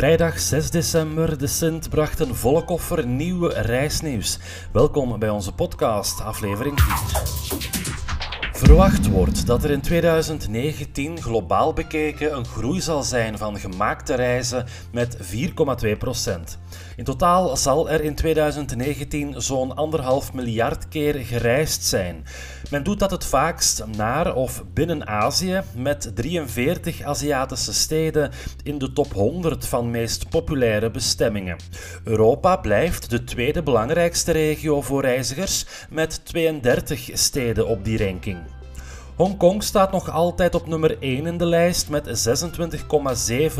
Vrijdag 6 december, de Sint bracht een volle koffer nieuwe reisnieuws. Welkom bij onze podcast, aflevering 4. Verwacht wordt dat er in 2019 globaal bekeken een groei zal zijn van gemaakte reizen met 4,2% In totaal zal er in 2019 zo'n anderhalf miljard keer gereisd zijn. Men doet dat het vaakst naar of binnen Azië, met 43 Aziatische steden in de top 100 van meest populaire bestemmingen. Europa blijft de tweede belangrijkste regio voor reizigers, met 32 steden op die ranking. Hongkong staat nog altijd op nummer 1 in de lijst met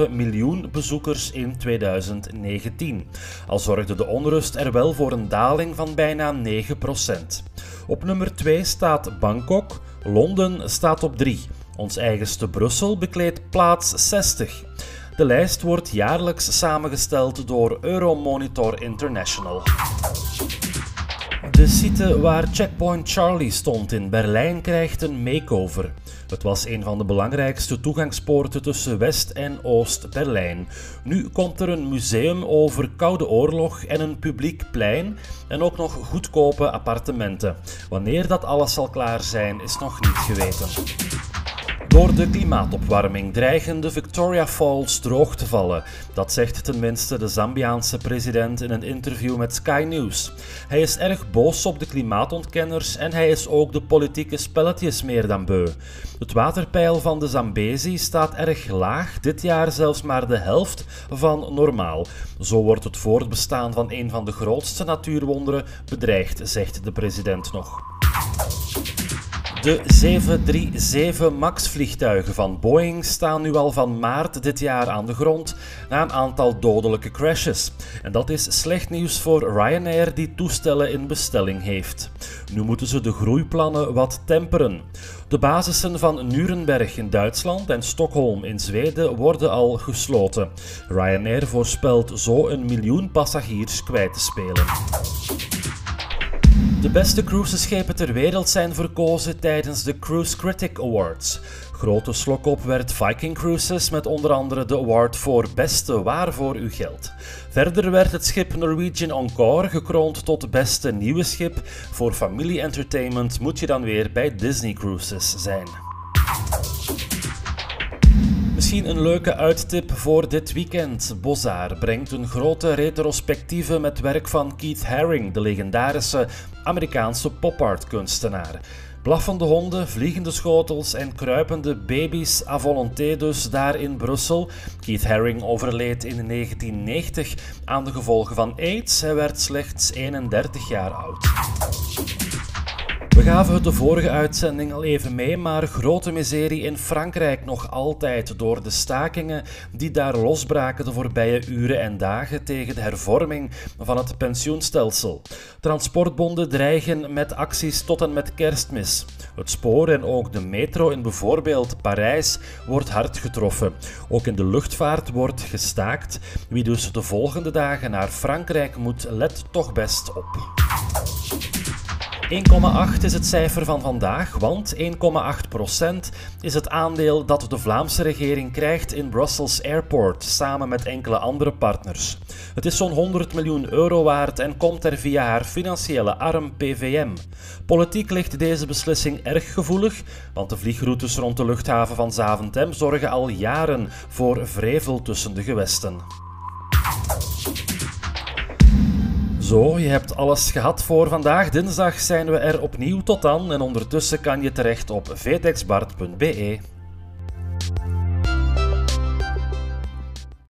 26,7 miljoen bezoekers in 2019. Al zorgde de onrust er wel voor een daling van bijna 9%. Op nummer 2 staat Bangkok, Londen staat op 3. Ons eigenste Brussel bekleedt plaats 60. De lijst wordt jaarlijks samengesteld door Euromonitor International. De site waar Checkpoint Charlie stond in Berlijn krijgt een makeover. Het was een van de belangrijkste toegangspoorten tussen West- en Oost-Berlijn. Nu komt er een museum over Koude Oorlog en een publiek plein en ook nog goedkope appartementen. Wanneer dat alles zal klaar zijn, is nog niet geweten. Door de klimaatopwarming dreigen de Victoria Falls droog te vallen. Dat zegt tenminste de Zambiaanse president in een interview met Sky News. Hij is erg boos op de klimaatontkenners en hij is ook de politieke spelletjes meer dan beu. Het waterpeil van de Zambezi staat erg laag, dit jaar zelfs maar de helft van normaal. Zo wordt het voortbestaan van een van de grootste natuurwonderen bedreigd, zegt de president nog. De 737 MAX-vliegtuigen van Boeing staan nu al van maart dit jaar aan de grond na een aantal dodelijke crashes. En dat is slecht nieuws voor Ryanair, die toestellen in bestelling heeft. Nu moeten ze de groeiplannen wat temperen. De basissen van Nuremberg in Duitsland en Stockholm in Zweden worden al gesloten. Ryanair voorspelt zo een miljoen passagiers kwijt te spelen. De beste cruiseschepen ter wereld zijn verkozen tijdens de Cruise Critic Awards. Grote slok op werd Viking Cruises met onder andere de award voor beste waar voor uw geld. Verder werd het schip Norwegian Encore gekroond tot beste nieuwe schip. Voor familie entertainment moet je dan weer bij Disney Cruises zijn. Misschien een leuke uittip voor dit weekend. Bozar brengt een grote retrospectieve met werk van Keith Haring, de legendarische Amerikaanse pop-art kunstenaar. Blaffende honden, vliegende schotels en kruipende baby's à volonté dus daar in Brussel. Keith Haring overleed in 1990 aan de gevolgen van AIDS. Hij werd slechts 31 jaar oud. We gaven het de vorige uitzending al even mee, maar grote miserie in Frankrijk nog altijd door de stakingen die daar losbraken de voorbije uren en dagen tegen de hervorming van het pensioenstelsel. Transportbonden dreigen met acties tot en met kerstmis. Het spoor en ook de metro in bijvoorbeeld Parijs wordt hard getroffen. Ook in de luchtvaart wordt gestaakt. Wie dus de volgende dagen naar Frankrijk moet, let toch best op. 1,8 is het cijfer van vandaag, want 1,8% is het aandeel dat de Vlaamse regering krijgt in Brussels Airport samen met enkele andere partners. Het is zo'n 100 miljoen euro waard en komt er via haar financiële arm PVM. Politiek ligt deze beslissing erg gevoelig, want de vliegroutes rond de luchthaven van Zaventem zorgen al jaren voor vrevel tussen de gewesten. Zo, je hebt alles gehad voor vandaag. Dinsdag zijn we er opnieuw. Tot dan. En ondertussen kan je terecht op vtexbart.be.